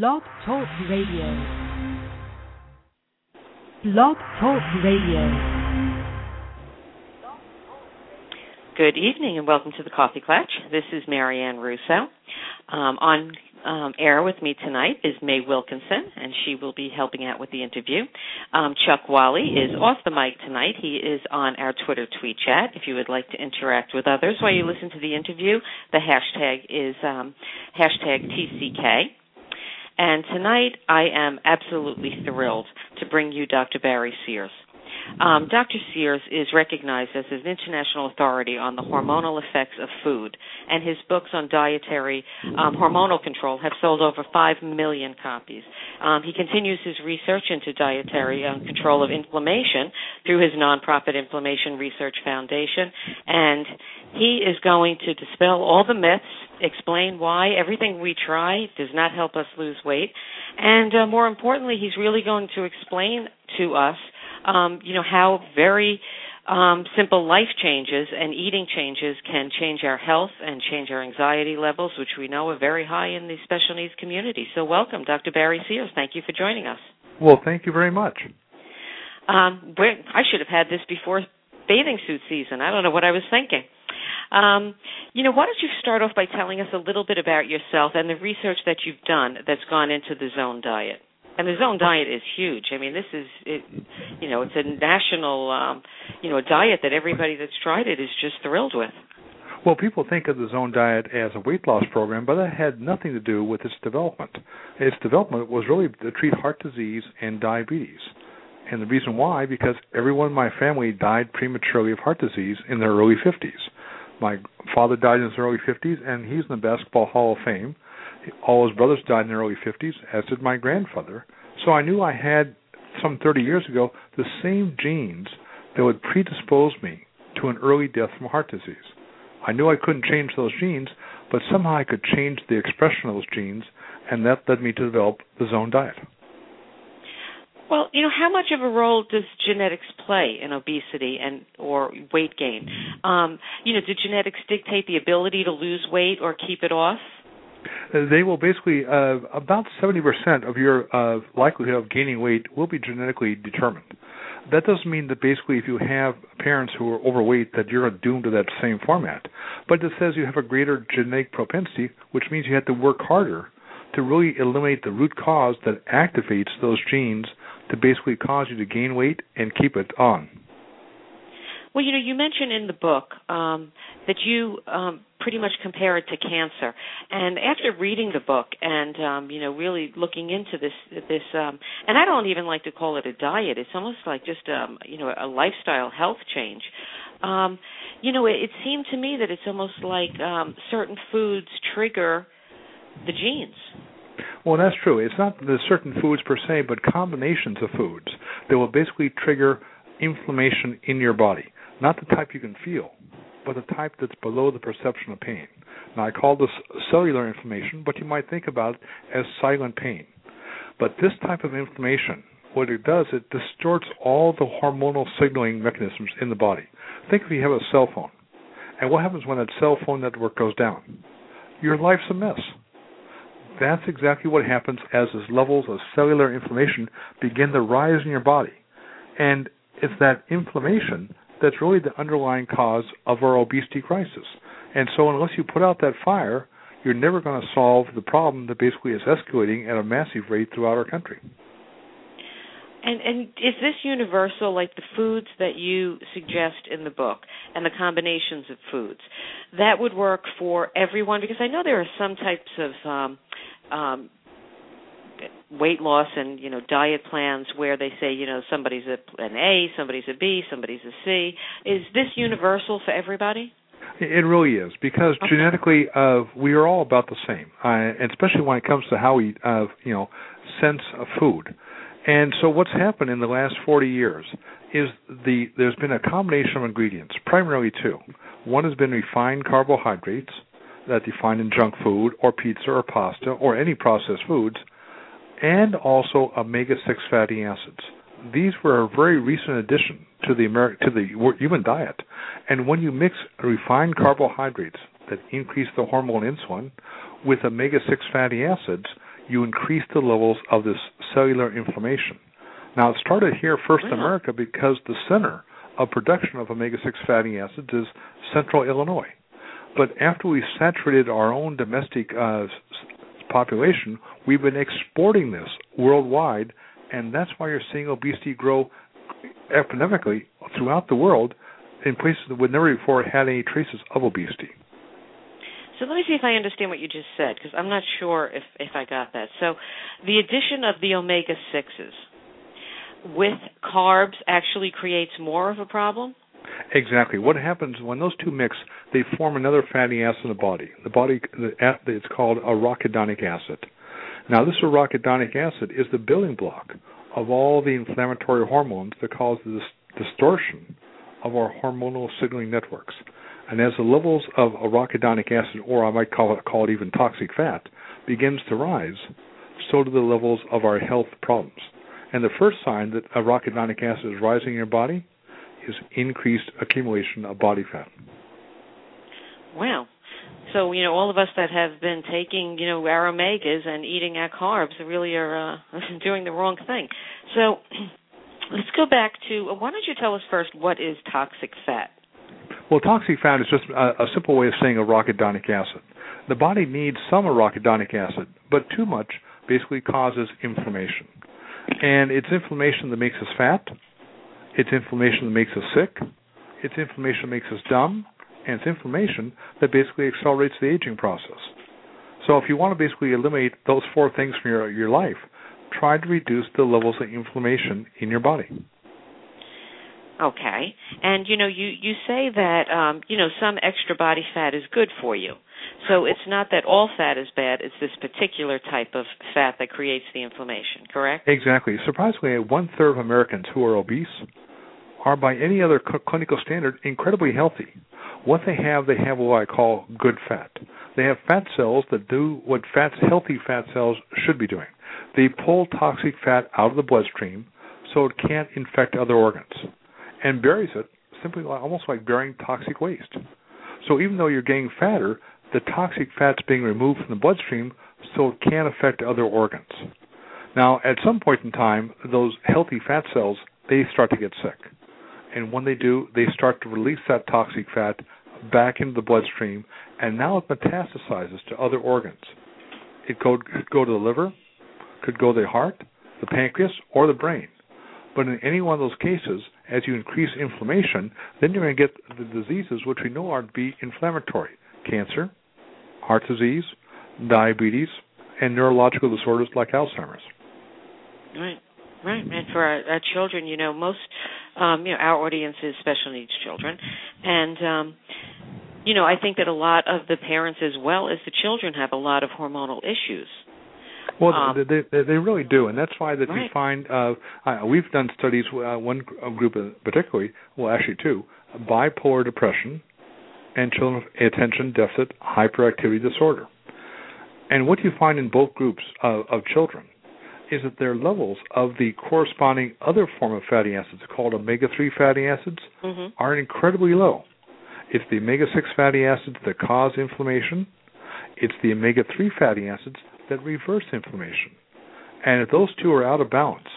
Blog Talk Radio. Blog Talk Radio. Good evening and welcome to the Coffee Klatch. This is Marianne Russo. Um, on um, air with me tonight is May Wilkinson, and she will be helping out with the interview. Um, Chuck Wally is off the mic tonight. He is on our Twitter tweet chat. If you would like to interact with others while you listen to the interview, the hashtag is um, hashtag TCK. And tonight I am absolutely thrilled to bring you Dr. Barry Sears. Um, Dr. Sears is recognized as an international authority on the hormonal effects of food, and his books on dietary um, hormonal control have sold over 5 million copies. Um, he continues his research into dietary um, control of inflammation through his nonprofit Inflammation Research Foundation, and he is going to dispel all the myths, explain why everything we try does not help us lose weight, and uh, more importantly, he's really going to explain to us um, you know how very um, simple life changes and eating changes can change our health and change our anxiety levels, which we know are very high in the special needs community. So, welcome, Dr. Barry Sears. Thank you for joining us. Well, thank you very much. Um, I should have had this before bathing suit season. I don't know what I was thinking. Um, you know, why don't you start off by telling us a little bit about yourself and the research that you've done that's gone into the zone diet? And the zone diet is huge. I mean, this is it, you know, it's a national um, you know, a diet that everybody that's tried it is just thrilled with. Well, people think of the zone diet as a weight loss program, but that had nothing to do with its development. Its development was really to treat heart disease and diabetes. And the reason why, because everyone in my family died prematurely of heart disease in their early 50s. My father died in his early 50s, and he's in the Basketball Hall of Fame all his brothers died in their early 50s, as did my grandfather. So I knew I had, some 30 years ago, the same genes that would predispose me to an early death from heart disease. I knew I couldn't change those genes, but somehow I could change the expression of those genes, and that led me to develop the zone diet. Well, you know, how much of a role does genetics play in obesity and or weight gain? Um, you know, do genetics dictate the ability to lose weight or keep it off? They will basically uh, about 70% of your uh, likelihood of gaining weight will be genetically determined. That doesn't mean that basically if you have parents who are overweight that you're doomed to that same format, but it says you have a greater genetic propensity, which means you have to work harder to really eliminate the root cause that activates those genes to basically cause you to gain weight and keep it on. Well, you know, you mentioned in the book um, that you um, pretty much compare it to cancer, and after reading the book and um, you know really looking into this this um, and I don't even like to call it a diet; it's almost like just um, you know a lifestyle health change. Um, you know, it, it seemed to me that it's almost like um, certain foods trigger the genes. Well, that's true. It's not the certain foods per se, but combinations of foods that will basically trigger inflammation in your body not the type you can feel, but the type that's below the perception of pain. Now, I call this cellular inflammation, but you might think about it as silent pain. But this type of inflammation, what it does, it distorts all the hormonal signaling mechanisms in the body. Think if you have a cell phone, and what happens when that cell phone network goes down? Your life's a mess. That's exactly what happens as those levels of cellular inflammation begin to rise in your body. And it's that inflammation that's really the underlying cause of our obesity crisis. And so, unless you put out that fire, you're never going to solve the problem that basically is escalating at a massive rate throughout our country. And and is this universal, like the foods that you suggest in the book and the combinations of foods, that would work for everyone? Because I know there are some types of um, um, weight loss and you know diet plans where they say you know somebody's a, an A, somebody's a B, somebody's a C. Is this universal for everybody? It really is because okay. genetically uh, we are all about the same, uh, especially when it comes to how we uh, you know sense of food. And so what's happened in the last 40 years is the there's been a combination of ingredients, primarily two. One has been refined carbohydrates that you find in junk food or pizza or pasta or any processed foods and also omega 6 fatty acids. These were a very recent addition to the Ameri- to the human diet. And when you mix refined carbohydrates that increase the hormone insulin with omega 6 fatty acids, you increase the levels of this cellular inflammation. Now, it started here first in America because the center of production of omega 6 fatty acids is central Illinois. But after we saturated our own domestic uh, population, we've been exporting this worldwide, and that's why you're seeing obesity grow epidemically throughout the world in places that would never before had any traces of obesity. So let me see if I understand what you just said, because I'm not sure if if I got that. So, the addition of the omega sixes with carbs actually creates more of a problem. Exactly. What happens when those two mix? They form another fatty acid in the body. The body, it's called arachidonic acid. Now, this arachidonic acid is the building block of all the inflammatory hormones that cause this distortion of our hormonal signaling networks. And as the levels of arachidonic acid, or I might call it, call it even toxic fat, begins to rise, so do the levels of our health problems. And the first sign that arachidonic acid is rising in your body is increased accumulation of body fat. Wow. So, you know, all of us that have been taking, you know, our omegas and eating our carbs really are uh, doing the wrong thing. So, let's go back to why don't you tell us first what is toxic fat? Well, toxic fat is just a, a simple way of saying arachidonic acid. The body needs some arachidonic acid, but too much basically causes inflammation. And it's inflammation that makes us fat, it's inflammation that makes us sick, it's inflammation that makes us dumb, and it's inflammation that basically accelerates the aging process. So if you want to basically eliminate those four things from your your life, try to reduce the levels of inflammation in your body. Okay. And you know, you you say that um, you know, some extra body fat is good for you. So it's not that all fat is bad, it's this particular type of fat that creates the inflammation, correct? Exactly. Surprisingly, one third of Americans who are obese are, by any other cl- clinical standard, incredibly healthy. What they have, they have what I call good fat. They have fat cells that do what fats, healthy fat cells should be doing. They pull toxic fat out of the bloodstream so it can't infect other organs and buries it simply almost like burying toxic waste. So even though you're getting fatter, the toxic fat's being removed from the bloodstream so it can't affect other organs. Now, at some point in time, those healthy fat cells they start to get sick, and when they do, they start to release that toxic fat back into the bloodstream, and now it metastasizes to other organs. It could go to the liver, could go to the heart, the pancreas, or the brain. But in any one of those cases, as you increase inflammation, then you're going to get the diseases which we know are to be inflammatory cancer, heart disease, diabetes, and neurological disorders like Alzheimer's. Right. Right, and for our, our children, you know, most, um, you know, our audience is special needs children, and um, you know, I think that a lot of the parents as well as the children have a lot of hormonal issues. Well, um, they, they they really do, and that's why that right. we find uh, uh, we've done studies. Uh, one group particularly, well, actually two, bipolar depression, and children with attention deficit hyperactivity disorder. And what you find in both groups of, of children is that their levels of the corresponding other form of fatty acids, called omega-3 fatty acids, mm-hmm. are incredibly low. It's the omega-6 fatty acids that cause inflammation. It's the omega-3 fatty acids that reverse inflammation. And if those two are out of balance,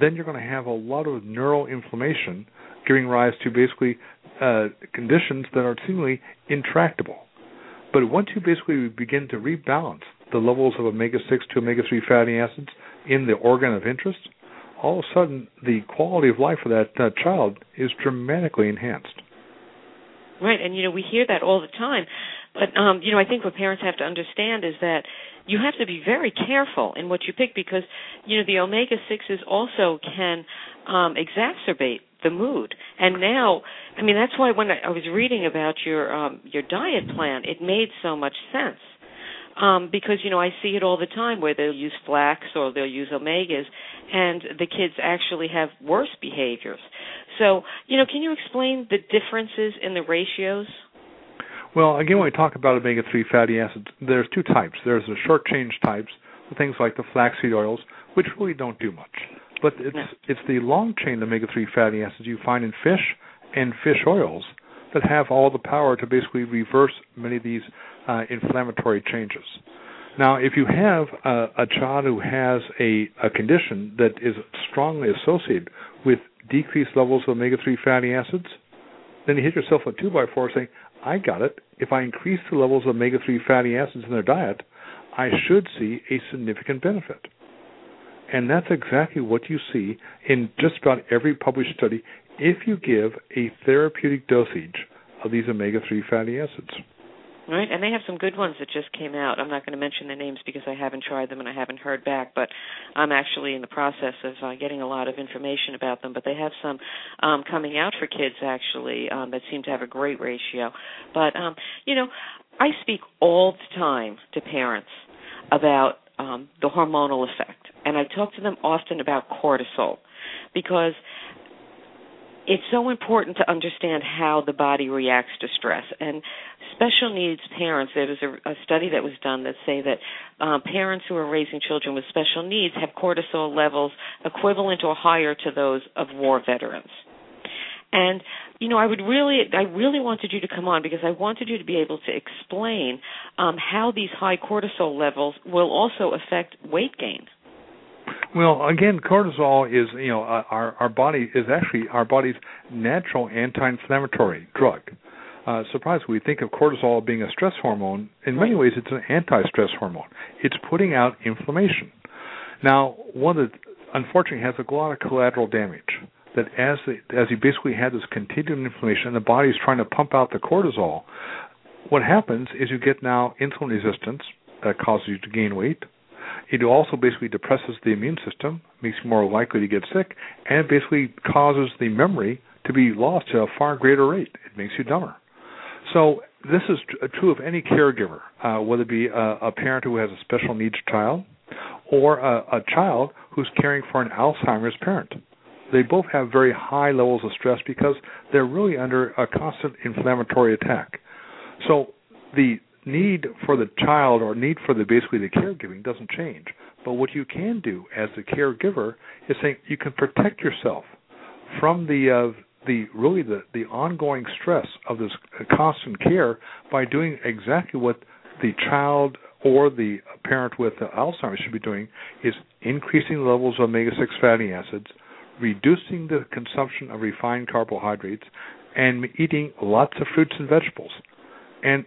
then you're going to have a lot of neural inflammation giving rise to basically uh, conditions that are seemingly intractable. But once you basically begin to rebalance the levels of omega 6 to omega 3 fatty acids in the organ of interest, all of a sudden the quality of life for that uh, child is dramatically enhanced. Right, and you know we hear that all the time, but um, you know I think what parents have to understand is that you have to be very careful in what you pick because you know the omega sixes also can um, exacerbate the mood. And now, I mean, that's why when I, I was reading about your um, your diet plan, it made so much sense. Um, because you know I see it all the time where they'll use flax or they'll use omegas, and the kids actually have worse behaviors. So you know, can you explain the differences in the ratios? Well, again, when we talk about omega-3 fatty acids, there's two types. There's the short chain types, things like the flaxseed oils, which really don't do much. But it's Yeah. it's the long chain omega-3 fatty acids you find in fish and fish oils that have all the power to basically reverse many of these uh, inflammatory changes. Now, if you have a, a child who has a, a condition that is strongly associated with decreased levels of omega 3 fatty acids, then you hit yourself with two by four saying, I got it. If I increase the levels of omega 3 fatty acids in their diet, I should see a significant benefit. And that's exactly what you see in just about every published study if you give a therapeutic dosage of these omega 3 fatty acids. Right, and they have some good ones that just came out. I'm not going to mention the names because I haven't tried them and I haven't heard back, but I'm actually in the process of uh, getting a lot of information about them. But they have some um, coming out for kids actually um, that seem to have a great ratio. But um, you know, I speak all the time to parents about um, the hormonal effect, and I talk to them often about cortisol because it's so important to understand how the body reacts to stress. And special needs parents, there was a, a study that was done that say that uh, parents who are raising children with special needs have cortisol levels equivalent or higher to those of war veterans. And you know, I would really, I really wanted you to come on because I wanted you to be able to explain um, how these high cortisol levels will also affect weight gain. Well, again, cortisol is you know our our body is actually our body's natural anti-inflammatory drug. Uh, surprisingly, we think of cortisol being a stress hormone. In many ways, it's an anti-stress hormone. It's putting out inflammation. Now, one that unfortunately has a lot of collateral damage. That as the, as you basically have this continued inflammation, and the body is trying to pump out the cortisol. What happens is you get now insulin resistance that causes you to gain weight it also basically depresses the immune system, makes you more likely to get sick, and it basically causes the memory to be lost at a far greater rate. It makes you dumber. So this is true of any caregiver, uh, whether it be a, a, parent who has a special needs child or a, a child who's caring for an Alzheimer's parent. They both have very high levels of stress because they're really under a constant inflammatory attack. So the need for the child or need for the basically the caregiving doesn't change. But what you can do as the caregiver is saying you can protect yourself from the uh, the really the the ongoing stress of this constant care by doing exactly what the child or the parent with Alzheimer's should be doing is increasing levels of omega 6 fatty acids, reducing the consumption of refined carbohydrates, and eating lots of fruits and vegetables. And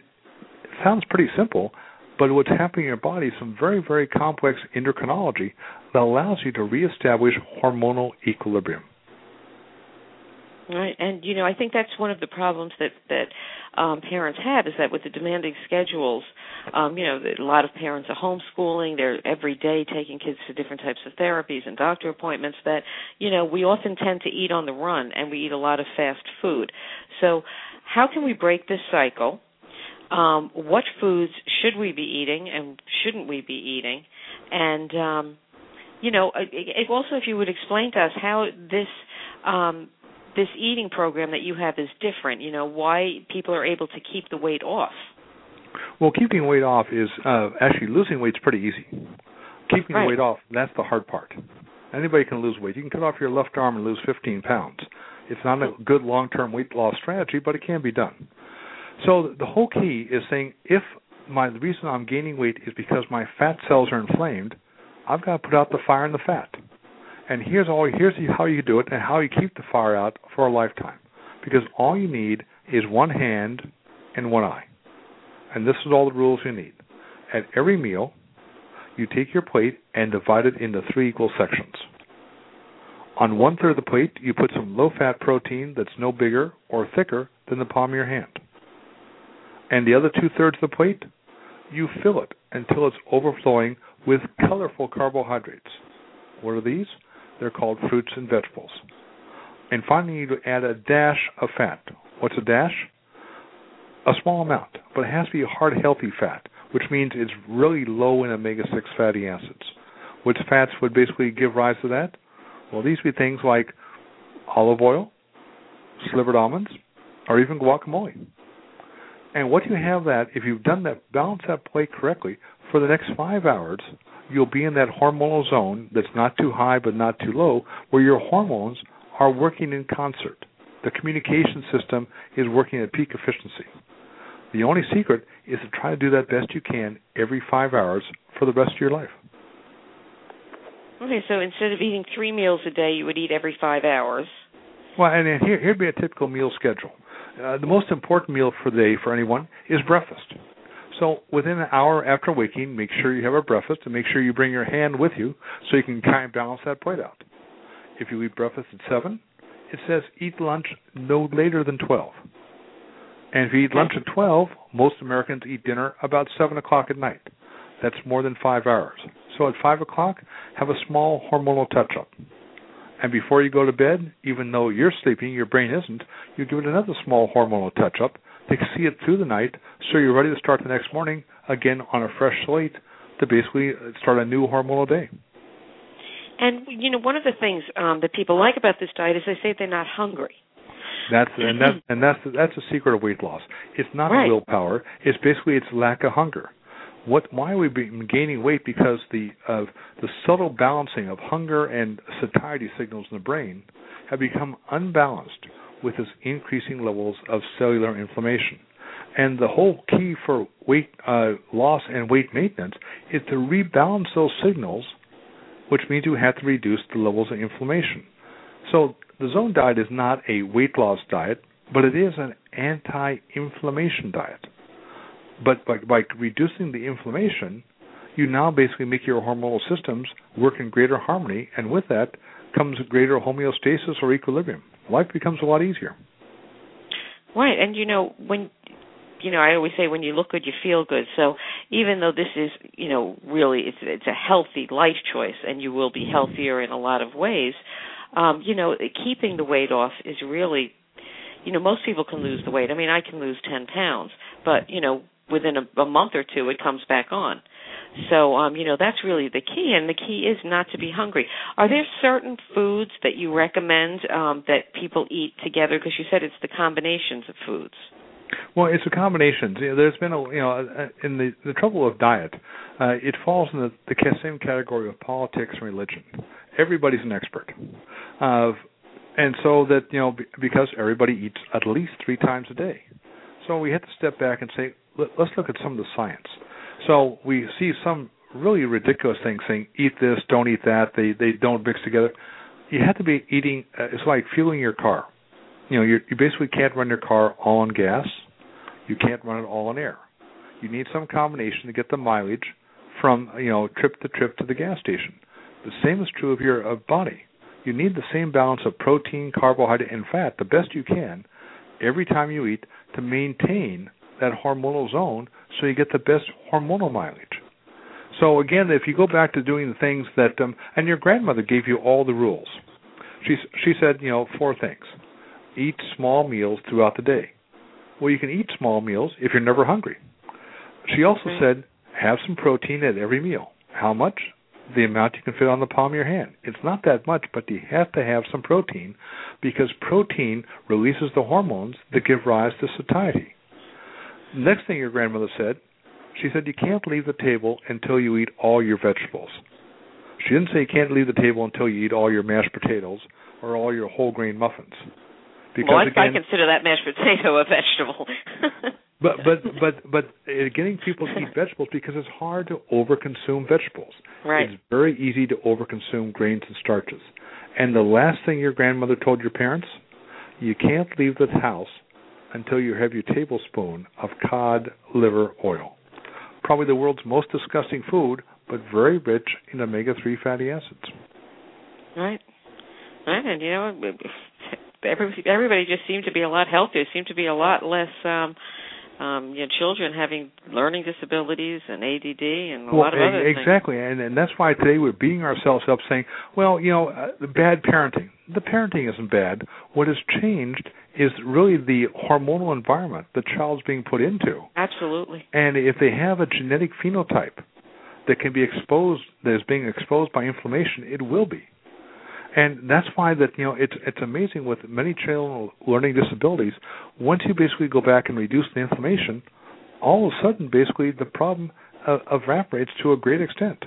sounds pretty simple, but what's happening in your body is some very, very complex endocrinology that allows you to reestablish hormonal equilibrium. Right, and you know, I think that's one of the problems that that um, parents have is that with the demanding schedules, um, you know, a lot of parents are homeschooling. They're every day taking kids to different types of therapies and doctor appointments. That you know, we often tend to eat on the run, and we eat a lot of fast food. So, how can we break this cycle? um, what foods should we be eating and shouldn't we be eating, and um, you know, also if you would explain to us how this um, this eating program that you have is different. You know, why people are able to keep the weight off. Well, keeping weight off is uh, actually losing weight's pretty easy. Keeping right. the weight off that's the hard part. Anybody can lose weight. You can cut off your left arm and lose 15 pounds. It's not a good long-term weight loss strategy, but it can be done. So the whole key is saying if my the reason I'm gaining weight is because my fat cells are inflamed, I've got to put out the fire in the fat. And here's all here's how you do it and how you keep the fire out for a lifetime. Because all you need is one hand and one eye. And this is all the rules you need. At every meal, you take your plate and divide it into three equal sections. On one third of the plate, you put some low fat protein that's no bigger or thicker than the palm of your hand and the other two thirds of the plate, you fill it until it's overflowing with colorful carbohydrates. What are these? They're called fruits and vegetables. And finally, you add a dash of fat. What's a dash? A small amount, but it has to be a hard, healthy fat, which means it's really low in omega 6 fatty acids. Which fats would basically give rise to that? Well, these would be things like olive oil, slivered almonds, or even guacamole. And what you have that, if you've done that, balance that plate correctly, for the next five hours, you'll be in that hormonal zone that's not too high but not too low, where your hormones are working in concert. The communication system is working at peak efficiency. The only secret is to try to do that best you can every five hours for the rest of your life. Okay, so instead of eating three meals a day, you would eat every five hours. Well, and here here'd be a typical meal schedule. Uh, the most important meal for the day for anyone is breakfast. So within an hour after waking, make sure you have a breakfast and make sure you bring your hand with you so you can kind of balance that plate out. If you eat breakfast at seven, it says eat lunch no later than twelve. And if you eat lunch at twelve, most Americans eat dinner about seven o'clock at night. That's more than five hours. So at five o'clock, have a small hormonal touch up. And before you go to bed, even though you're sleeping, your brain isn't, you give it another small hormonal touch up to see it through the night so you're ready to start the next morning again on a fresh slate to basically start a new hormonal day. And you know, one of the things um, that people like about this diet is they say they're not hungry. That's and that's and that's that's the secret of weight loss. It's not right. willpower. It's basically it's lack of hunger. What why are we've gaining weight because the of the subtle balancing of hunger and satiety signals in the brain have become unbalanced with its increasing levels of cellular inflammation. And the whole key for weight uh, loss and weight maintenance is to rebalance those signals, which means you have to reduce the levels of inflammation. So the zone diet is not a weight loss diet, but it is an anti-inflammation diet. But by, by reducing the inflammation, you now basically make your hormonal systems work in greater harmony, and with that comes greater homeostasis or equilibrium. Life becomes a lot easier. Right, and you know when you know I always say when you look good you feel good. So even though this is you know really it's it's a healthy life choice and you will be healthier in a lot of ways, um, you know keeping the weight off is really you know most people can lose the weight. I mean I can lose ten pounds, but you know within a, a month or two it comes back on. So, um, you know, that's really the key, and the key is not to be hungry. Are there certain foods that you recommend um, that people eat together? Because you said it's the combinations of foods. Well, it's a combination. There's been a you know in the the trouble of diet, uh, it falls in the, the same category of politics and religion. Everybody's an expert, uh, and so that you know because everybody eats at least three times a day, so we have to step back and say let, let's look at some of the science. So we see some really ridiculous things saying eat this, don't eat that. They they don't mix together. You have to be eating. Uh, it's like fueling your car. You know, you you basically can't run your car all on gas. You can't run it all on air. You need some combination to get the mileage from you know trip to trip to the gas station. The same is true of your uh, body. You need the same balance of protein, carbohydrate, and fat, the best you can, every time you eat to maintain that hormonal zone so you get the best hormonal mileage. So again, if you go back to doing the things that um, and your grandmother gave you all the rules. She she said, you know, four things. Eat small meals throughout the day. Well, you can eat small meals if you're never hungry. She also mm-hmm. said, have some protein at every meal. How much? The amount you can fit on the palm of your hand. It's not that much, but you have to have some protein because protein releases the hormones that give rise to satiety. Next thing your grandmother said, she said you can't leave the table until you eat all your vegetables. She didn't say you can't leave the table until you eat all your mashed potatoes or all your whole grain muffins. Because well, I, again, I consider that mashed potato a vegetable. but but but but uh, getting people to eat vegetables because it's hard to overconsume vegetables. Right. It's very easy to overconsume grains and starches. And the last thing your grandmother told your parents, you can't leave the house until you have your tablespoon of cod liver oil. Probably the world's most disgusting food, but very rich in omega 3 fatty acids. Right. Right. And, you know, everybody just seemed to be a lot healthier, seemed to be a lot less. um um, you know, children having learning disabilities and ADD and a well, lot of other exactly. things. Exactly, and and that's why today we're beating ourselves up, saying, well, you know, uh, the bad parenting. The parenting isn't bad. What has changed is really the hormonal environment the child's being put into. Absolutely. And if they have a genetic phenotype that can be exposed, that is being exposed by inflammation, it will be. And that's why that you know it's it's amazing with many children learning disabilities. Once you basically go back and reduce the inflammation, all of a sudden, basically the problem uh, evaporates to a great extent.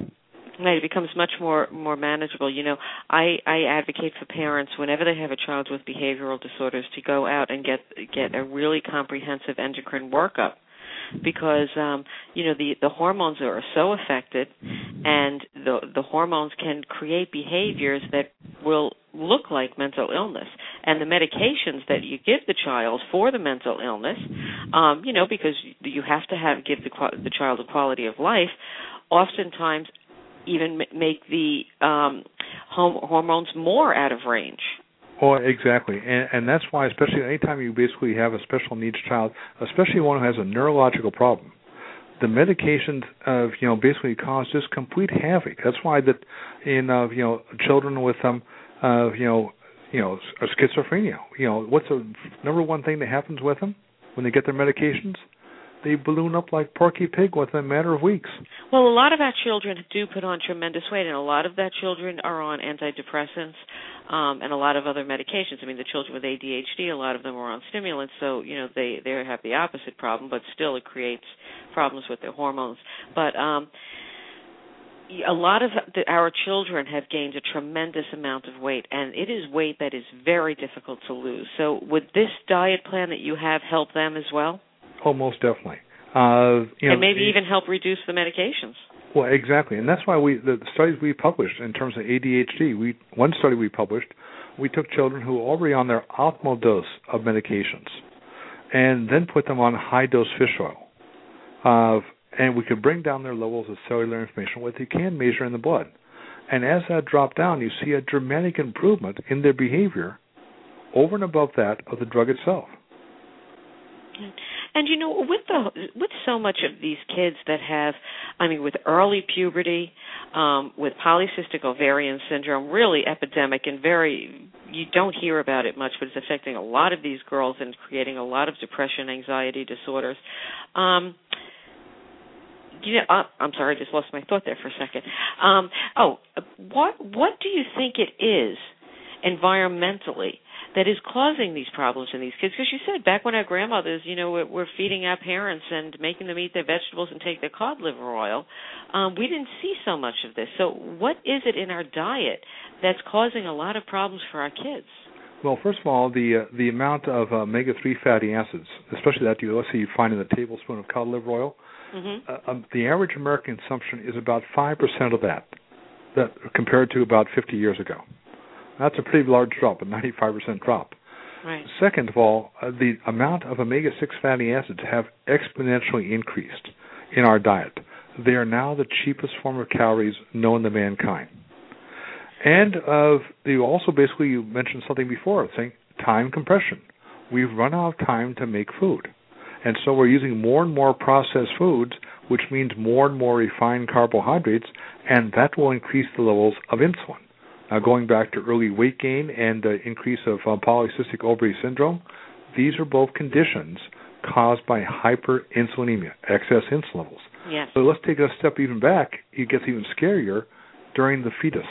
Right, it becomes much more more manageable. You know, I I advocate for parents whenever they have a child with behavioral disorders to go out and get get a really comprehensive endocrine workup because um you know the the hormones are so affected and the the hormones can create behaviors that will look like mental illness. And the medications that you give the child for the mental illness um you know because you have to have give the the child a quality of life oftentimes even make the um hormones more out of range Oh, exactly, and, and that's why, especially anytime you basically have a special needs child, especially one who has a neurological problem, the medications of you know basically cause just complete havoc. That's why that in uh, you know children with um uh, you know you know schizophrenia, you know what's the number one thing that happens with them when they get their medications? They balloon up like Porky Pig within a matter of weeks. Well, a lot of our children do put on tremendous weight, and a lot of that children are on antidepressants um, and a lot of other medications. I mean, the children with ADHD, a lot of them are on stimulants, so you know they they have the opposite problem, but still it creates problems with their hormones. But um, a lot of the, our children have gained a tremendous amount of weight, and it is weight that is very difficult to lose. So, would this diet plan that you have help them as well? Oh, most definitely. Uh, you know, and maybe even help reduce the medications. Well, exactly, and that's why we the studies we published in terms of ADHD. We one study we published, we took children who were already on their optimal dose of medications, and then put them on high dose fish oil, uh, and we could bring down their levels of cellular inflammation, what you can measure in the blood. And as that dropped down, you see a dramatic improvement in their behavior over and above that of the drug itself. And you know, with the with so much of these kids that have, I mean, with early puberty, um, with polycystic ovarian syndrome, really epidemic and very you don't hear about it much, but it's affecting a lot of these girls and creating a lot of depression, anxiety disorders. Um, you know, uh, I'm sorry, I just lost my thought there for a second. Um, oh, what what do you think it is environmentally that is causing these problems in these kids. Because you said back when our grandmothers, you know, were, were feeding our parents and making them eat their vegetables and take their cod liver oil, um, we didn't see so much of this. So, what is it in our diet that's causing a lot of problems for our kids? Well, first of all, the uh, the amount of uh, omega three fatty acids, especially that you let's say you find in a tablespoon of cod liver oil, mm-hmm. uh, um, the average American consumption is about five percent of that, that compared to about 50 years ago. That's a pretty large drop, a 95% drop. Right. Second of all, uh, the amount of omega 6 fatty acids have exponentially increased in our diet. They are now the cheapest form of calories known to mankind. And uh, you also basically you mentioned something before, saying time compression. We've run out of time to make food. And so we're using more and more processed foods, which means more and more refined carbohydrates, and that will increase the levels of insulin. Now, going back to early weight gain and the increase of uh, polycystic ovary syndrome, these are both conditions caused by hyperinsulinemia, excess insulin levels. Yes. So let's take a step even back. It gets even scarier during the fetus.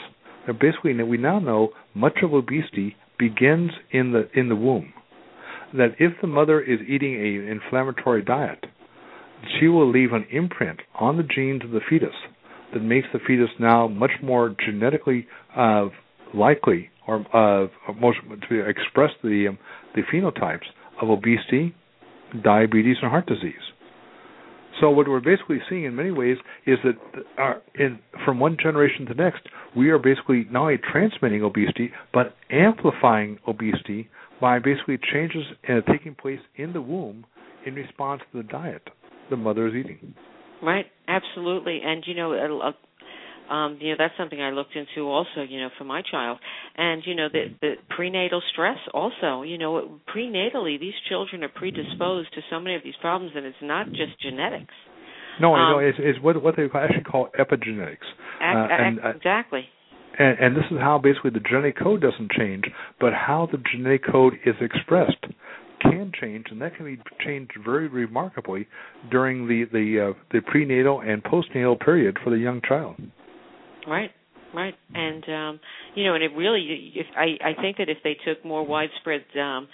Now, basically, we now know much of obesity begins in the in the womb. That if the mother is eating an inflammatory diet, she will leave an imprint on the genes of the fetus that makes the fetus now much more genetically uh, likely or uh, most to express the um, the phenotypes of obesity, diabetes, and heart disease. So what we're basically seeing in many ways is that our, in, from one generation to the next, we are basically not only transmitting obesity but amplifying obesity by basically changes uh, taking place in the womb in response to the diet the mother is eating. Right, absolutely, and you know, um, you know that's something I looked into also, you know, for my child, and you know the the prenatal stress also, you know, prenatally these children are predisposed to so many of these problems, and it's not just genetics. No, um, know it's, it's what what they actually call epigenetics. Ac- uh, and, uh, exactly. And, and this is how basically the genetic code doesn't change, but how the genetic code is expressed can change, and that can be changed very remarkably during the the uh, the prenatal and postnatal period for the young child. Right, right, and um, you know, and it really, if I I think that if they took more widespread um,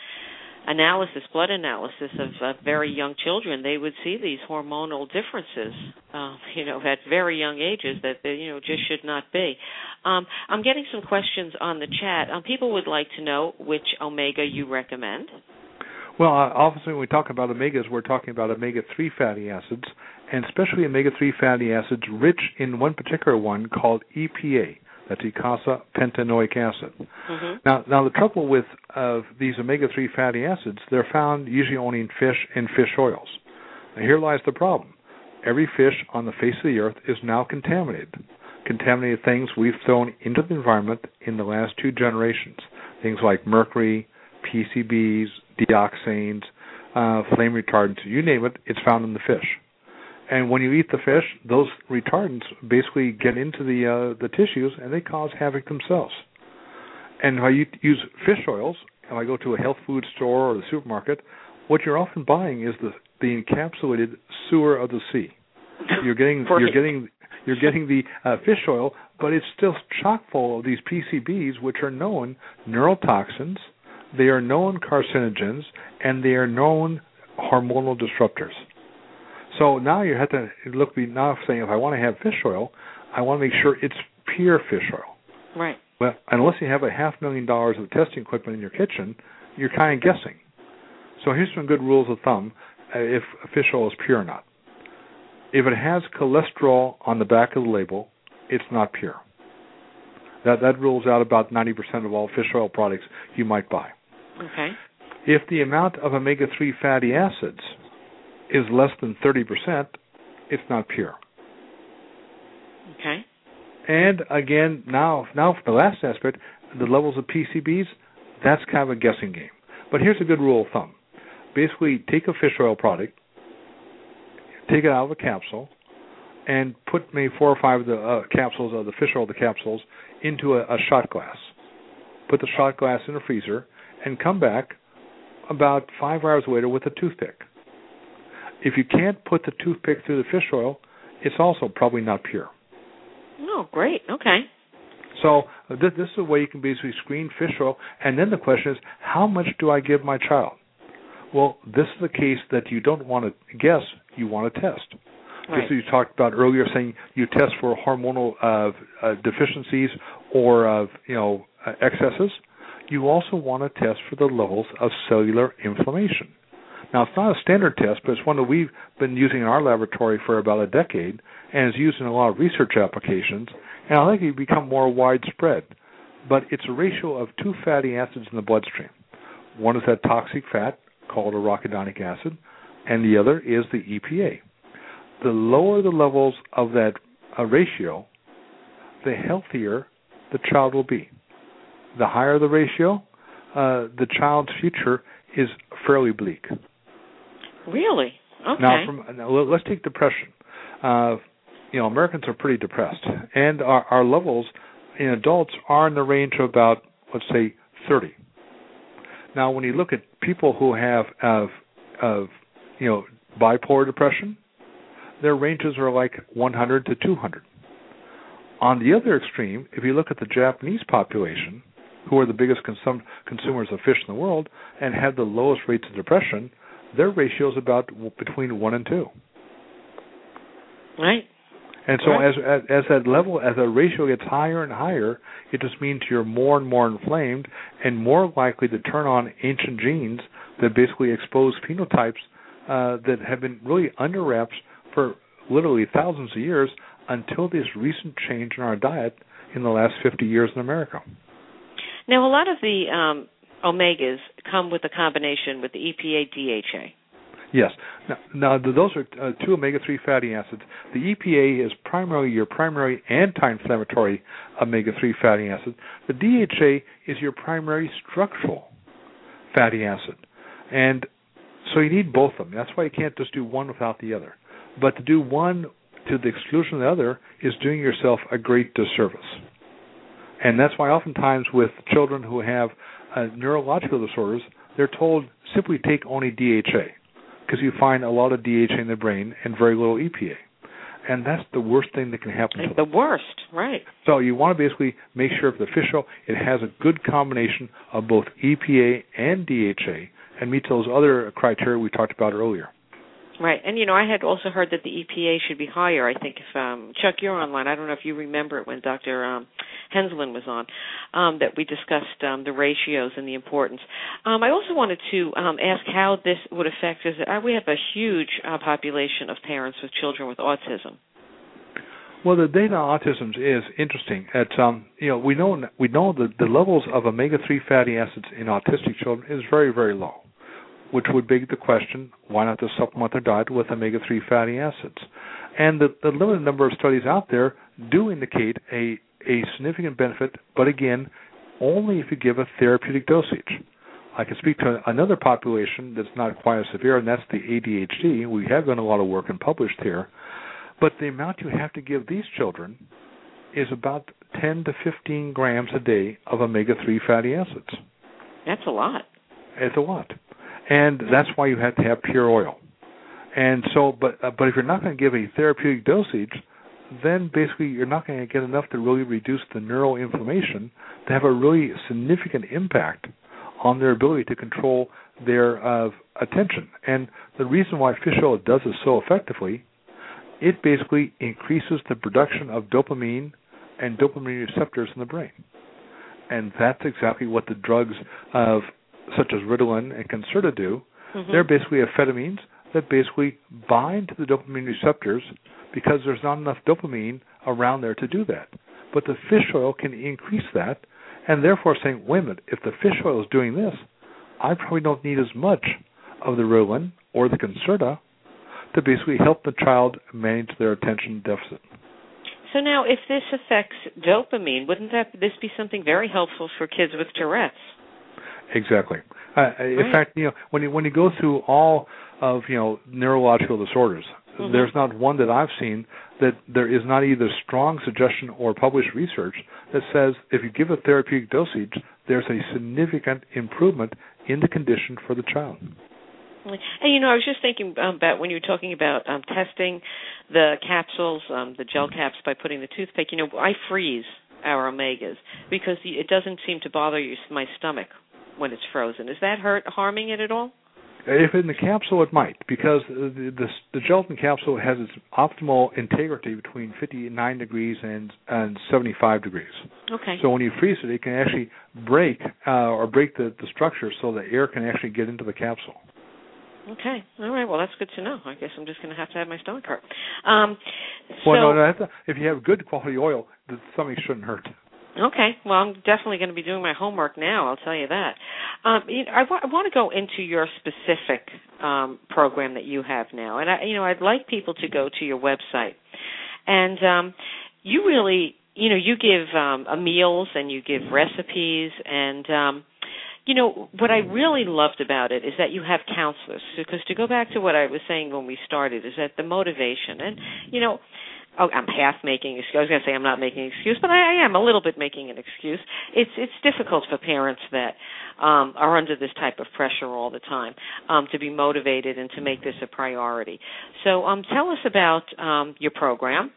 analysis, blood analysis of very young children, they would see these hormonal differences, uh, you know, at very young ages that they, you know just should not be. Um, I'm getting some questions on the chat. Um, people would like to know which omega you recommend. Well, uh, obviously, when we talk about omegas, we're talking about omega 3 fatty acids, and especially omega 3 fatty acids rich in one particular one called EPA. That's eicosapentaenoic pentanoic acid. Mm-hmm. Now, now the trouble with uh, these omega 3 fatty acids, they're found usually only in fish and fish oils. Now, here lies the problem. Every fish on the face of the earth is now contaminated. Contaminated things we've thrown into the environment in the last two generations. Things like mercury, PCBs, dioxanes, uh, flame retardants, you name it, it's found in the fish. And when you eat the fish, those retardants basically get into the uh, the tissues and they cause havoc themselves. And if I use fish oils, if I go to a health food store or the supermarket, what you're often buying is the the encapsulated sewer of the sea. You're getting you're getting you're getting the uh, fish oil, but it's still chock full of these PCBs, which are known neurotoxins. They are known carcinogens, and they are known hormonal disruptors. So now you have to look be now saying if I want to have fish oil, I want to make sure it's pure fish oil. Right. Well, unless you have a half million dollars of testing equipment in your kitchen, you're kind of guessing. So here's some good rules of thumb uh, if fish oil is pure or not. If it has cholesterol on the back of the label, it's not pure. That that rules out about 90% of all fish oil products you might buy. Okay. If the amount of omega 3 fatty acids is less than 30%, it's not pure. Okay. And again, now now for the last aspect, the levels of PCBs, that's kind of a guessing game. But here's a good rule of thumb. Basically, take a fish oil product, take it out of a capsule, and put maybe four or five of the uh, capsules of the fish oil, the capsules, into a, a shot glass. Put the shot glass in the freezer, and come back about five hours later with a toothpick. If you can't put the toothpick through the fish oil, it's also probably not pure. Oh, great. Okay. So uh, this, this is a way you can basically screen fish oil, and then the question is, how much do I give my child? Well, this is a case that you don't want to guess; you want to test. Right. Just as you talked about earlier, saying you test for hormonal uh, uh, deficiencies or uh, you know uh, excesses. You also want to test for the levels of cellular inflammation. Now, it's not a standard test, but it's one that we've been using in our laboratory for about a decade, and is used in a lot of research applications. And I think it become more widespread. But it's a ratio of two fatty acids in the bloodstream. One is that toxic fat called arachidonic acid, and the other is the EPA. The lower the levels of that uh, ratio, the healthier the child will be. The higher the ratio, uh, the child's future is fairly bleak. Really? Okay. Now, from now, let- let's take depression. Uh, you know, Americans are pretty depressed, and our, our levels in adults are in the range of about, let's say, 30. Now, when you look at people who have of of you know bipolar depression, their ranges are like 100 to 200. On the other extreme, if you look at the Japanese population, who are the biggest consum- consumers of fish in the world and have the lowest rates of depression, their ratio is about between one and two. right. And so, Right. as, as as that level, as that ratio gets higher and higher, it just means you're more and more inflamed and more likely to turn on ancient genes that basically expose phenotypes uh, that have been really under wraps for literally thousands of years until this recent change in our diet in the last 50 years in America. Now, a lot of the um, omegas come with a combination with the EPA DHA. Yes. Now, now those are uh, two omega-3 fatty acids. The EPA is primarily your primary anti-inflammatory omega-3 fatty acid. The DHA is your primary structural fatty acid, and so you need both of them. That's why you can't just do one without the other. But to do one to the exclusion of the other is doing yourself a great disservice. And that's why oftentimes with children who have uh, neurological disorders, they're told simply take only DHA because you find a lot of DHA in the brain and very little EPA. And that's the worst thing that can happen to It's them. the worst, right? So you want to basically make sure if the fish oil it has a good combination of both EPA and DHA and meets those other criteria we talked about earlier. Right, and you know, I had also heard that the EPA should be higher. I think if um, Chuck, you're online. I don't know if you remember it when Dr. Um, Henselman was on, um, that we discussed um, the ratios and the importance. Um, I also wanted to um, ask how this would affect. Is uh, we have a huge uh, population of parents with children with autism. Well, the data on autism is interesting. It's um, you know, we know we know that the levels of omega three fatty acids in autistic children is very very low which would beg the question why not just supplement their diet with omega 3 fatty acids? And the, the limited number of studies out there do indicate a, a significant benefit, but again, only if you give a therapeutic dosage. I can speak to another population that's not quite as severe, and that's the ADHD. We have done a lot of work and published here. But the amount you have to give these children is about 10 to 15 grams a day of omega 3 fatty acids. That's a lot. It's a lot and that's why you have to have pure oil. And so, but uh, but if you're not going to give a therapeutic dosage, then basically you're not going to get enough to really reduce the neural inflammation to have a really significant impact on their ability to control their uh, attention. And the reason why fish oil does this so effectively, it basically increases the production of dopamine and dopamine receptors in the brain. And that's exactly what the drugs of such as Ritalin and Concerta do, mm-hmm. they're basically amphetamines that basically bind to the dopamine receptors because there's not enough dopamine around there to do that. But the fish oil can increase that, and therefore saying, wait a minute, if the fish oil is doing this, I probably don't need as much of the Ritalin or the Concerta to basically help the child manage their attention deficit. So now, if this affects dopamine, wouldn't that this be something very helpful for kids with Tourette's? Exactly. Uh, in fact, you know, when you when you go through all of you know neurological disorders, mm-hmm. there's not one that I've seen that there is not either strong suggestion or published research that says if you give a therapeutic dosage, there's a significant improvement in the condition for the child. And you know, I was just thinking um, about when you were talking about um, testing the capsules, um, the gel caps by putting the toothpick. You know, I freeze our omegas because it doesn't seem to bother you, my stomach when it's frozen. Is that hurt harming it at all? If in the capsule, it might, because the, the, the gelatin capsule has its optimal integrity between 59 degrees and and 75 degrees. Okay. So when you freeze it, it can actually break uh, or break the, the structure so the air can actually get into the capsule. Okay. All right. Well, that's good to know. I guess I'm just going to have to have my stomach hurt. Um, well, so, no, no. If you have good quality oil, the stomach shouldn't hurt. Okay. Well, I'm definitely going to be doing my homework now. I'll tell you that. Um, you know, I, I want to go into your specific um, program that you have now, and I, you know, I'd like people to go to your website, and um, you really, you know, you give um, meals and you give recipes, and um, you know what I really loved about it is that you have counselors. Because to go back to what I was saying when we started, is that the motivation, and you know oh, I'm half making excuse. I was going to say I'm not making an excuse, but I, I am a little bit making an excuse. It's it's difficult for parents that um, are under this type of pressure all the time um, to be motivated and to make this a priority. So, um, tell us about um, your program,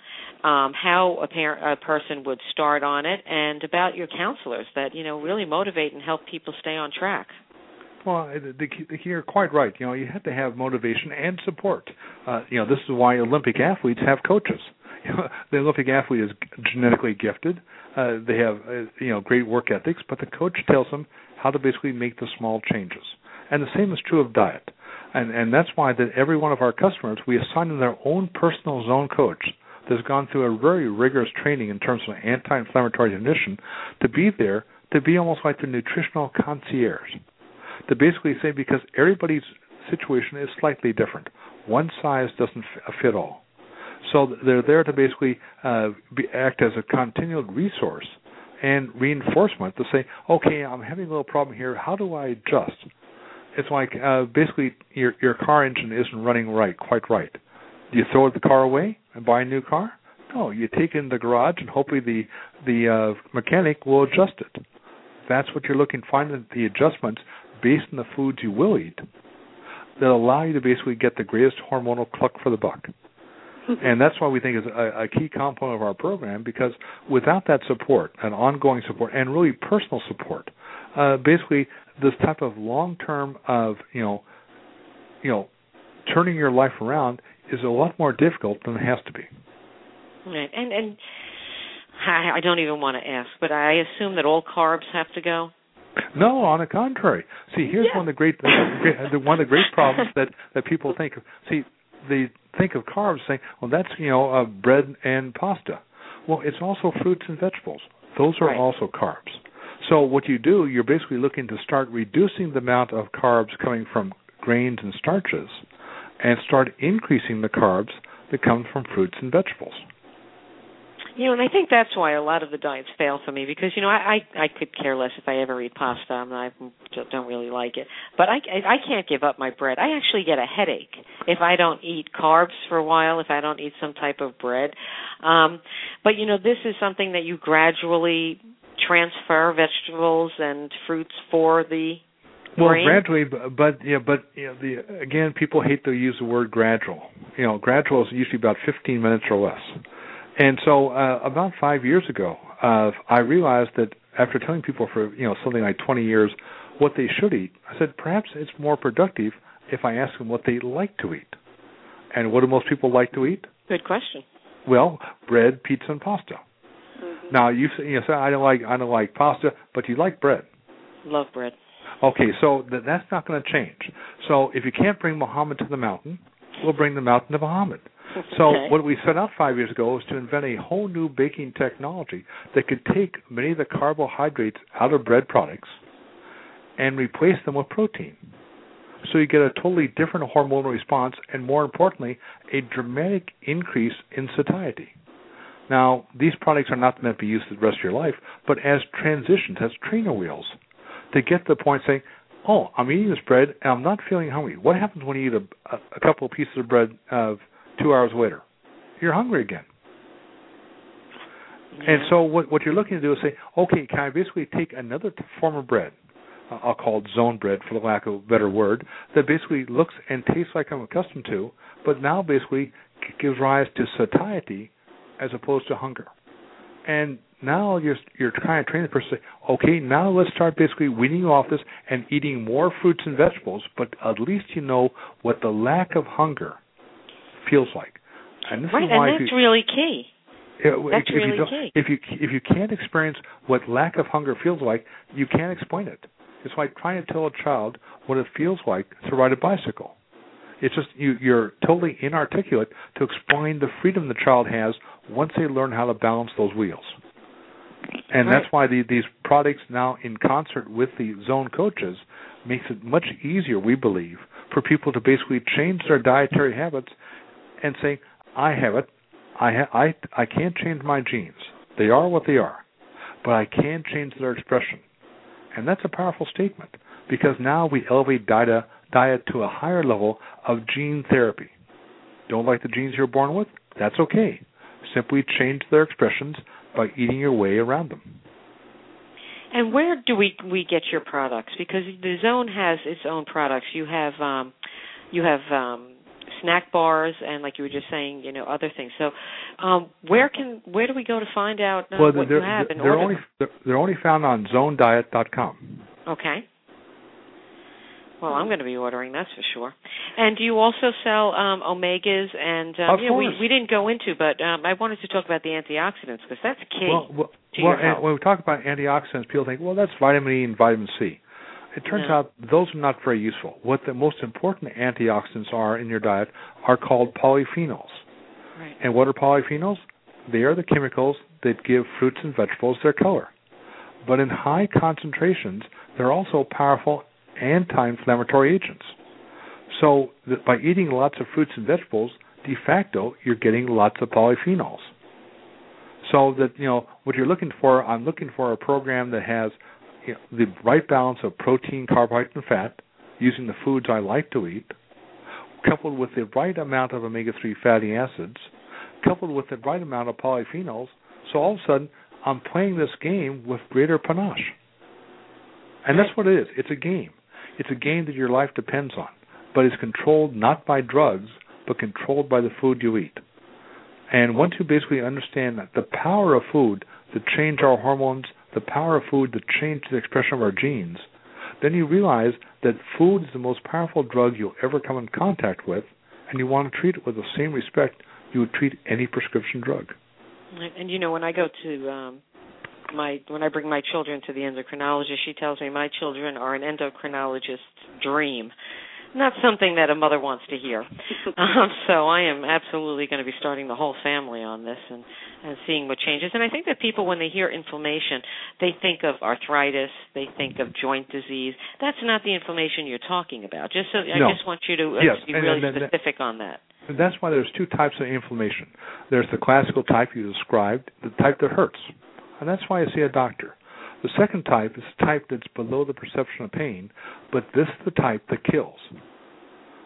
um, how a, parent, a person would start on it, and about your counselors that you know really motivate and help people stay on track. Well, you're quite right. You know, you have to have motivation and support. Uh, you know, this is why Olympic athletes have coaches. the Olympic athlete is genetically gifted. Uh, they have uh, you know great work ethics, but the coach tells them how to basically make the small changes. And the same is true of diet. And and that's why that every one of our customers we assign them their own personal zone coach that's gone through a very rigorous training in terms of anti-inflammatory nutrition to be there to be almost like the nutritional concierge. To basically say because everybody's situation is slightly different. One size doesn't fit all. So they're there to basically uh, be, act as a continual resource and reinforcement to say, okay, I'm having a little problem here. How do I adjust? It's like uh, basically your your car engine isn't running right, quite right. Do you throw the car away and buy a new car? No, you take it in the garage and hopefully the the uh, mechanic will adjust it. That's what you're looking. Find the adjustments based on the foods you will eat that allow you to basically get the greatest hormonal cluck for the buck. and that's why we think is a, a key component of our program because without that support, an ongoing support, and really personal support, uh, basically this type of long-term of you know, you know, turning your life around is a lot more difficult than it has to be. Right, and and I, I don't even want to ask, but I assume that all carbs have to go. No, on the contrary. See, here's Yeah. one of the great the, one of the great problems that that people think. See, they think of carbs saying, "Well, that's you know uh, bread and pasta." Well, it's also fruits and vegetables. Those are Right. also carbs. So what you do, you're basically looking to start reducing the amount of carbs coming from grains and starches, and start increasing the carbs that come from fruits and vegetables. You know, and I think that's why a lot of the diets fail for me because you know I I, I could care less if I ever eat pasta. I'm not, I don't really like it, but I I can't give up my bread. I actually get a headache if I don't eat carbs for a while. If I don't eat some type of bread, um, but you know this is something that you gradually transfer vegetables and fruits for the Well, brain. gradually, but, but yeah, but you know, the again, people hate to use the word gradual. You know, gradual is usually about 15 minutes or less. And so, uh, about five years ago, uh, I realized that after telling people for you know something like 20 years what they should eat, I said perhaps it's more productive if I ask them what they like to eat. And what do most people like to eat? Good question. Well, bread, pizza, and pasta. Mm-hmm. Now you say, you know, say I don't like I don't like pasta, but you like bread. Love bread. Okay, so th- that's not going to change. So if you can't bring Muhammad to the mountain, we'll bring the mountain to Muhammad. So Okay. what we set out five years ago was to invent a whole new baking technology that could take many of the carbohydrates out of bread products and replace them with protein. So you get a totally different hormonal response and more importantly, a dramatic increase in satiety. Now, these products are not meant to be used the rest of your life, but as transitions, as trainer wheels, to get to the point saying, "Oh, I'm eating this bread and I'm not feeling hungry." What happens when you eat a, a, a couple of pieces of bread uh, two hours later? You're hungry again. And so what what you're looking to do is say, "Okay, can I basically take another t- form of bread? Uh, I'll call it zone bread for the lack of a better word, that basically looks and tastes like I'm accustomed to, but now basically gives rise to satiety as opposed to hunger." And now you're you're trying to train the person to say, okay, now let's start basically weaning you off this and eating more fruits and vegetables, but at least you know what the lack of hunger feels like. And this right, is why and that's you, really key. That's if, really you don't, key. if you if you can't experience what lack of hunger feels like, you can't explain it. It's like trying to tell a child what it feels like to ride a bicycle. It's just you you're totally inarticulate to explain the freedom the child has once they learn how to balance those wheels. And Right. that's why the, these products now, in concert with the zone coaches, makes it much easier, we believe, for people to basically change their dietary habits and say, "I have it. I ha- I I can't change my genes. They are what they are, but I can change their expression." And that's a powerful statement because now we elevate diet diet to a higher level of gene therapy. Don't like the genes you're born with? That's okay. Simply change their expressions by eating your way around them. And where do we we get your products? Because the zone has its own products. You have um you have um snack bars and like you were just saying, you know, other things. So um where can where do we go to find out uh, what they're, you have they're order only they're, they're only found on zonediet.com. Okay. Well, I'm going to be ordering that's for sure. And do you also sell um omegas and um you know, we we didn't go into but um I wanted to talk about the antioxidants because that's key. Well, well, well and when we talk about antioxidants, people think, well, that's vitamin E and vitamin C. It turns No. out those are not very useful. What the most important antioxidants are in your diet are called polyphenols. right. And what are polyphenols? They are the chemicals that give fruits and vegetables their color. But in high concentrations, they're also powerful anti-inflammatory agents. So by eating lots of fruits and vegetables, de facto, you're getting lots of polyphenols. So that you know what you're looking for, I'm looking for a program that has you know, the right balance of protein, carbohydrate, and fat, using the foods I like to eat, coupled with the right amount of omega-3 fatty acids, coupled with the right amount of polyphenols. So all of a sudden, I'm playing this game with greater panache. And that's what it is. It's a game. It's a game that your life depends on, but it's controlled not by drugs, but controlled by the food you eat. And once you basically understand that the power of food to change our hormones, the power of food to change the expression of our genes, then you realize that food is the most powerful drug you'll ever come in contact with, and you want to treat it with the same respect you would treat any prescription drug. And you know, when I go to um my when I bring my children to the endocrinologist, she tells me my children are an endocrinologist's dream. Not something that a mother wants to hear. um, so I am absolutely going to be starting the whole family on this and and seeing what changes. And I think that people, when they hear inflammation, they think of arthritis, they think of joint disease. That's not the inflammation you're talking about. Just so I just want you to uh, Yes, be and- really and- and- specific on that. That's why there's two types of inflammation. There's the classical type you described, the type that hurts. And that's why I see a doctor. The second type is the type that's below the perception of pain, but this is the type that kills.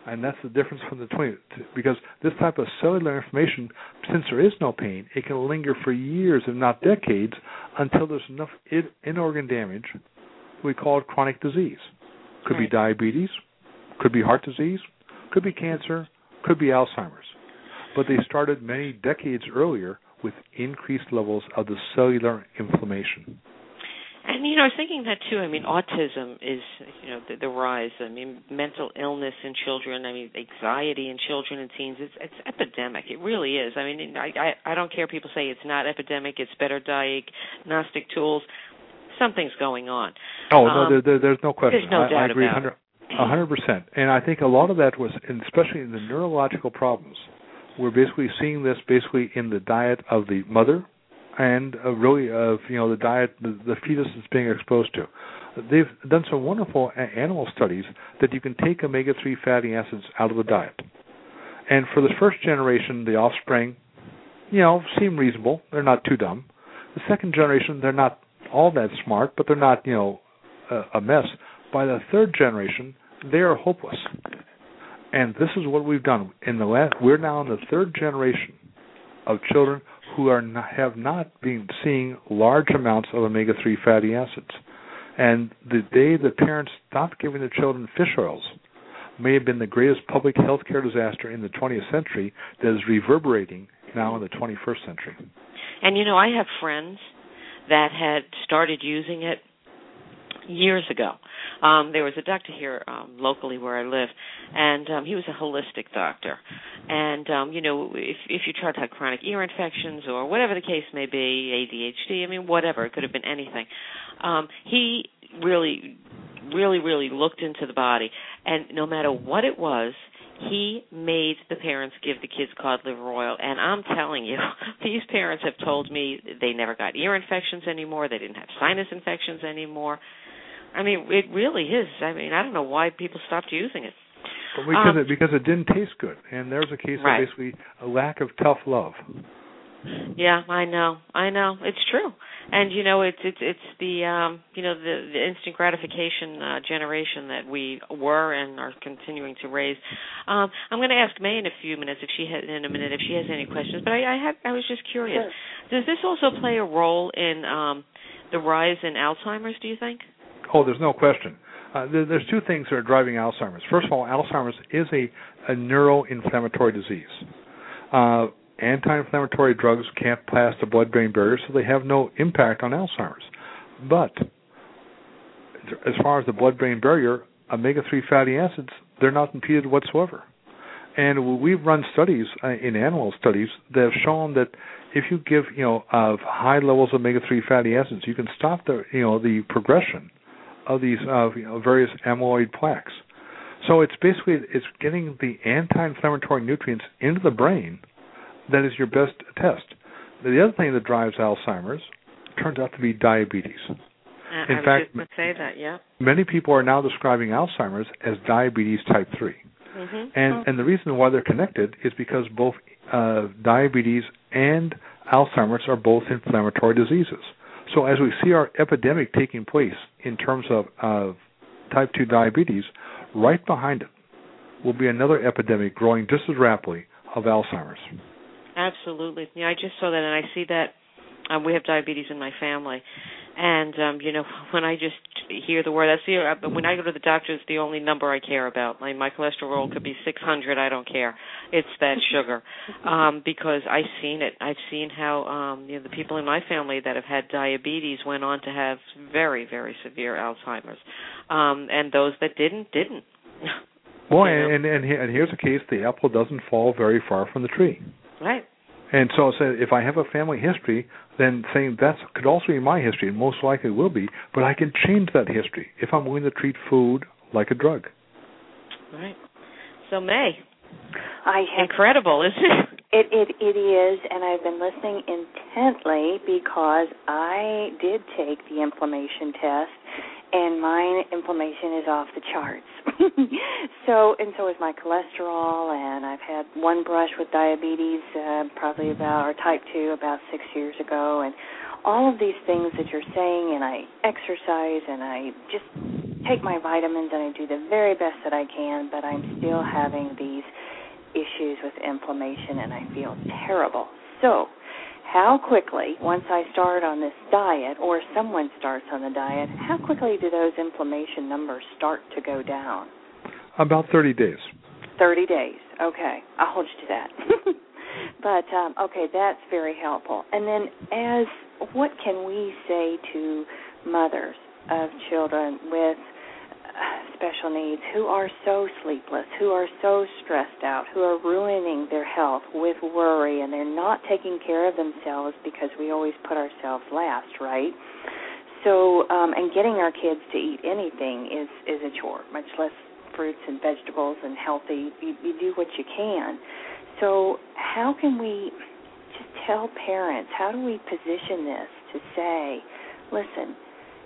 And that's the difference from the twin because this type of cellular inflammation, since there is no pain, it can linger for years, if not decades, until there's enough in- in-organ damage. We call it chronic disease. Could be Right. diabetes, could be heart disease, could be cancer, could be Alzheimer's. But they started many decades earlier with increased levels of the cellular inflammation. And you know, I was thinking that too. I mean, autism is you know the, the rise. I mean, mental illness in children. I mean, anxiety in children and teens. It's it's epidemic. It really is. I mean, I I, I don't care. People say it's not epidemic. It's better diagnostic tools. Something's going on. Oh no, Um, there, there, there's no question. there's no I, I doubt agree about hundred a hundred percent. And I think a lot of that was, especially in the neurological problems, we're basically seeing this basically in the diet of the mother, and uh, really of you know the diet the, the fetus is being exposed to. They've done some wonderful animal studies that you can take omega three fatty acids out of the diet, and for the first generation, the offspring, you know, seem reasonable. They're not too dumb. The second generation, they're not all that smart, but they're not you know a, a mess. By the third generation, they are hopeless. And this is what we've done. In the last, we're now in the third generation of children who are not, have not been seeing large amounts of omega-3 fatty acids. And the day the parents stopped giving their children fish oils may have been the greatest public health care disaster in the 20th century that is reverberating now in the 21st century. And you know, I have friends that had started using it years ago. Um, there was a doctor here um, locally where I live, and um, he was a holistic doctor. And um, you know, if if your child had chronic ear infections or whatever the case may be, ADHD, I mean, whatever, it could have been anything. Um, he really, really, really looked into the body, and no matter what it was, he made the parents give the kids cod liver oil and i'm telling you these parents have told me they never got ear infections anymore they didn't have sinus infections anymore i mean it really is. I mean i don't know why people stopped using it. But because Um, it because it didn't taste good, and there's a case Right. of basically a lack of tough love. yeah i know. I know. It's true. And you know it's it's it's the um you know the the instant gratification uh, generation that we were and are continuing to raise. Um i'm going to ask may in a few minutes if she has in a minute if she has any questions. But i i had i was just curious. Does this also play a role in um the rise in alzheimer's do you think Oh, there's no question. Uh, there, there's two things that are driving Alzheimer's. First of all, Alzheimer's is a, a neuroinflammatory disease. Uh, anti-inflammatory drugs can't pass the blood-brain barrier, so they have no impact on Alzheimer's. But as far as the blood-brain barrier, omega-3 fatty acids, they're not impeded whatsoever. And we've run studies uh, in animal studies that have shown that if you give, you know, of high levels of omega-3 fatty acids, you can stop the, you know, the progression of these uh, you know, various amyloid plaques. So it's basically it's getting the anti-inflammatory nutrients into the brain that is your best test. The other thing that drives Alzheimer's turns out to be diabetes. Uh, In I fact, just say that yeah Many people are now describing Alzheimer's as diabetes type 3. mhm And and the reason why they're connected is because both uh, diabetes and Alzheimer's are both inflammatory diseases. So as we see our epidemic taking place in terms of of type 2 diabetes, right behind it will be another epidemic growing just as rapidly of Alzheimer's. Absolutely. Yeah, I just saw that, and I see that um, we have diabetes in my family, And um, you know, when I just hear the word, that's the when I go to the doctor, it's the only number I care about. Like my cholesterol could be 600, I don't care. It's that sugar, um, because I've seen it. I've seen how um, you know the people in my family that have had diabetes went on to have very, very severe Alzheimer's, um, and those that didn't didn't. Well, and, and and here's a case: the apple doesn't fall very far from the tree. Right. And so, I said, if I have a family history, then saying that could also be my history, and most likely will be, but I can change that history if I'm willing to treat food like a drug. Right. So May. I have, incredible, isn't it? It it it is, and I've been listening intently because I did take the inflammation test, and my inflammation is off the charts. so and so is my cholesterol, and I've had one brush with diabetes, uh, probably about or type two about six years ago, and all of these things that you're saying, and I exercise, and I just take my vitamins, and I do the very best that I can, but I'm still having these issues with inflammation, and I feel terrible. So how quickly, once I start on this diet or someone starts on the diet, how quickly do those inflammation numbers start to go down? About 30 days. 30 days. Okay. I'll hold you to that. but um okay, that's very helpful. And then as what can we say to mothers of children with special needs who are so sleepless, who are so stressed out, who are ruining their health with worry, and they're not taking care of themselves because we always put ourselves last, right? So, um, and getting our kids to eat anything is is a chore, much less fruits and vegetables and healthy. You, you do what you can. So, how can we just tell parents? How do we position this to say, listen,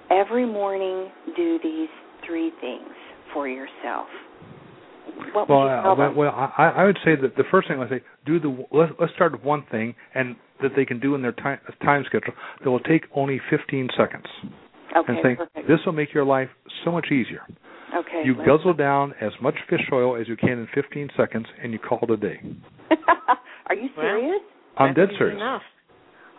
every morning do these three things for yourself? What well, would you tell uh, them? well, I, I would say that the first thing I would say, do the let's, let's start with one thing, and that they can do in their time time schedule that will take only 15 seconds. okay, and say perfect. this will make your life so much easier. okay, You guzzle down as much fish oil as you can in 15 seconds, and you call it a day. Are you Well, serious? I'm dead serious. Enough.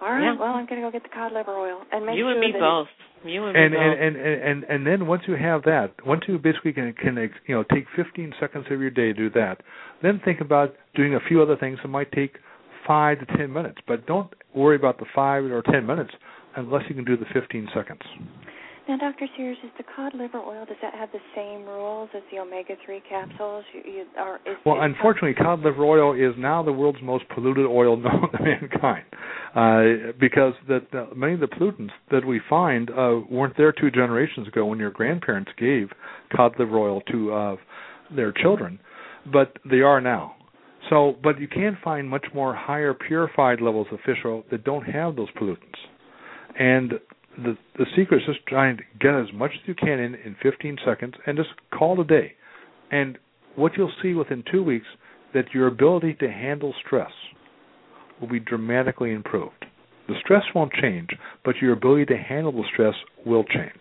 All right. Yeah. Well, I'm going to go get the cod liver oil and make you sure and me that both. You and me and both. and, and and and then once you have that, once you basically can can you know take 15 seconds of your day to do that, then think about doing a few other things that might take five to 10 minutes. But don't worry about the five or 10 minutes unless you can do the 15 seconds. Now, Dr. Sears, is the cod liver oil does that have the same rules as the omega three capsules? You, you, or is, Well, is unfortunately, cod liver oil is now the world's most polluted oil known to mankind, uh, because that uh, many of the pollutants that we find uh, weren't there two generations ago when your grandparents gave cod liver oil to uh, their children, but they are now. So, but you can find much more higher purified levels of fish oil that don't have those pollutants, and the the secret is just trying to get as much as you can in in 15 seconds and just call it a day. And what you'll see within two weeks that your ability to handle stress will be dramatically improved. The stress won't change, but your ability to handle the stress will change.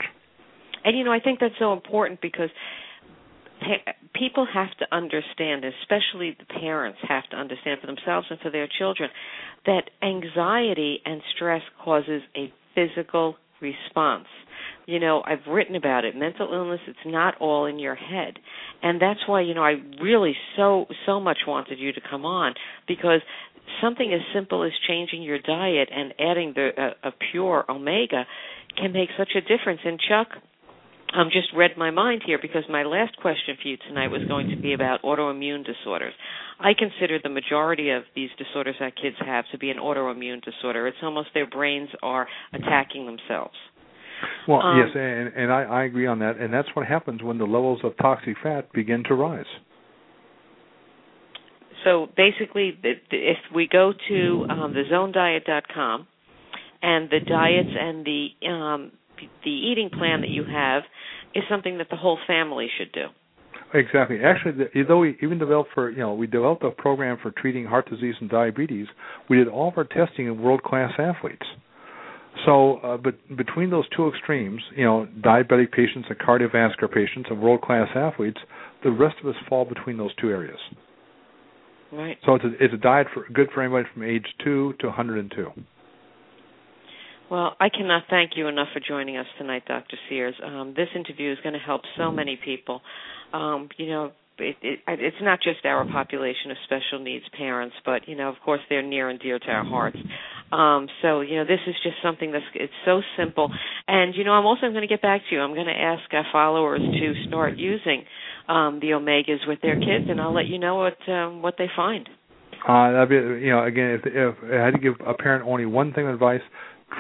And you know, I think that's so important because people have to understand, especially the parents have to understand for themselves and for their children, that anxiety and stress causes a physical response. You know, I've written about it. Mental illness, it's not all in your head. And that's why, you know, I really so so much wanted you to come on because something as simple as changing your diet and adding the uh, a pure omega can make such a difference. And Chuck, um, just read my mind here because my last question for you tonight was going to be about autoimmune disorders. I consider the majority of these disorders that kids have to be an autoimmune disorder. It's almost their brains are attacking themselves. Well, Um, yes, and, and I, I agree on that, and that's what happens when the levels of toxic fat begin to rise. So basically, if we go to um, thezonediet.com and the diets and the um, the eating plan that you have is something that the whole family should do. Exactly. Actually, the, though we even developed for you know we developed a program for treating heart disease and diabetes, we did all of our testing in world class athletes. So, uh, but between those two extremes, you know, diabetic patients and cardiovascular patients and world class athletes, the rest of us fall between those two areas. Right. So it's a, it's a diet for good for anybody from age two to 102. Well, I cannot thank you enough for joining us tonight, Dr. Sears. Um, this interview is going to help so many people. Um, you know, it, it, it's not just our population of special needs parents, but you know, of course, they're near and dear to our hearts. Um, so you know, this is just something that's it's so simple. And you know, I'm also going to get back to you. I'm going to ask our followers to start using um, the omegas with their kids, and I'll let you know what um, what they find. Uh, that'd be, you know, again, if, if I had to give a parent only one thing of advice,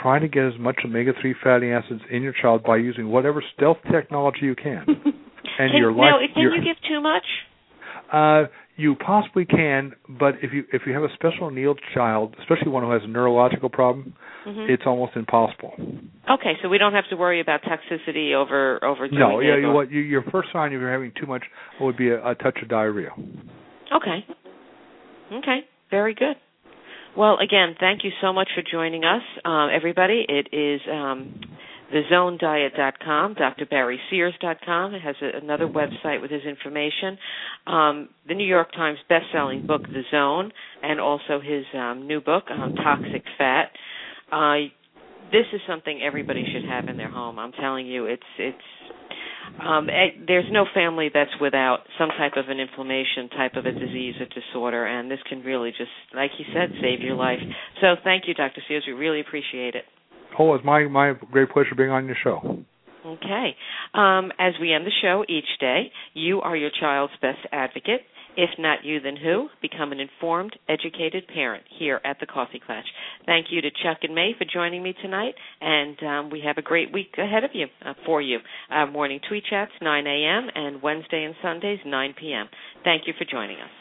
try to get as much omega-3 fatty acids in your child by using whatever stealth technology you can. and can, your life, now, can your, you give too much? Uh, you possibly can, but if you if you have a special needs child, especially one who has a neurological problem, mm-hmm. it's almost impossible. Okay, so we don't have to worry about toxicity over over no. Yeah, you, what you, your first sign if you're having too much would be a, a touch of diarrhea. Okay. Okay. Very good. Well, again, thank you so much for joining us, um, everybody. It is um, thezonediet.com, drbarrysears.com. It has a, another website with his information. Um, the New York Times best-selling book, The Zone, and also his um, new book, um, Toxic Fat. Uh, this is something everybody should have in their home. I'm telling you, it's it's um, eh, there's no family that's without some type of an inflammation type of a disease or disorder, and this can really just, like he said, save your life. So thank you, Dr. Sears. We really appreciate it. Oh, it's my my great pleasure being on your show. Okay. Um, as we end the show each day, you are your child's best advocate. If not you, then who? Become an informed, educated parent here at the Coffee Klatch. Thank you to Chuck and May for joining me tonight, and um, we have a great week ahead of you uh, for you. Our morning tweet chats 9 a.m. and Wednesday and Sundays 9 p.m. Thank you for joining us.